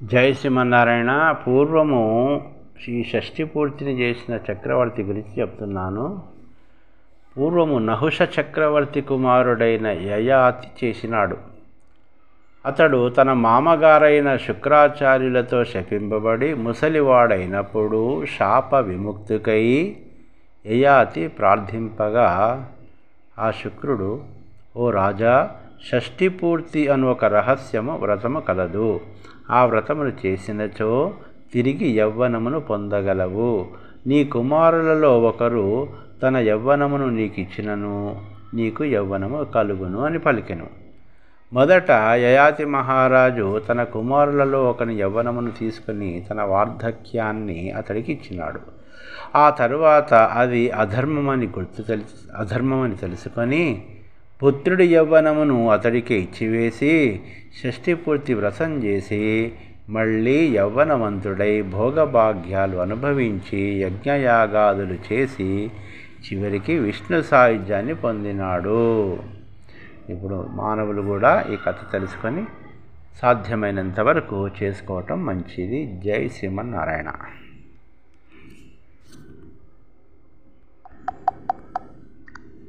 జై శ్రీమన్నారాయణ పూర్వము ఈ షష్ఠి పూర్తిని చేసిన చక్రవర్తి గురించి చెప్తున్నాను. పూర్వము నహుష చక్రవర్తి కుమారుడైన యయాతి చేసినాడు. అతడు తన మామగారైన శుక్రాచార్యులతో శపింపబడి ముసలివాడైనప్పుడు శాప విముక్తికై యయాతి ప్రార్థింపగా ఆ శుక్రుడు ఓ రాజా షష్ఠి పూర్తి అను ఒక రహస్యము వ్రతము కలదు. ఆ వ్రతమును చేసినచో తిరిగి యవ్వనమును పొందగలవు. నీ కుమారులలో ఒకరు తన యవ్వనమును నీకు ఇచ్చినను నీకు యవ్వనము కలుగును అని పలికెను. మొదట యయాతి మహారాజు తన కుమారులలో ఒకని యవ్వనమును తీసుకుని తన వార్ధక్యాన్ని అతడికి ఇచ్చినాడు ఆ తరువాత అది అధర్మమని గుర్తు తెలుసు అధర్మమని తెలుసుకొని పుత్రుడి యవ్వనమును అతడికి ఇచ్చివేసి షష్ఠిపూర్తి వ్రతం చేసి మళ్ళీ యవ్వనవంతుడై భోగభాగ్యాలు అనుభవించి యజ్ఞయాగాదులు చేసి చివరికి విష్ణు సాయుధ్యాన్ని పొందినాడు. ఇప్పుడు మానవులు కూడా ఈ కథ తెలుసుకొని సాధ్యమైనంత వరకు చేసుకోవటం మంచిది. జై శ్రీమన్నారాయణ.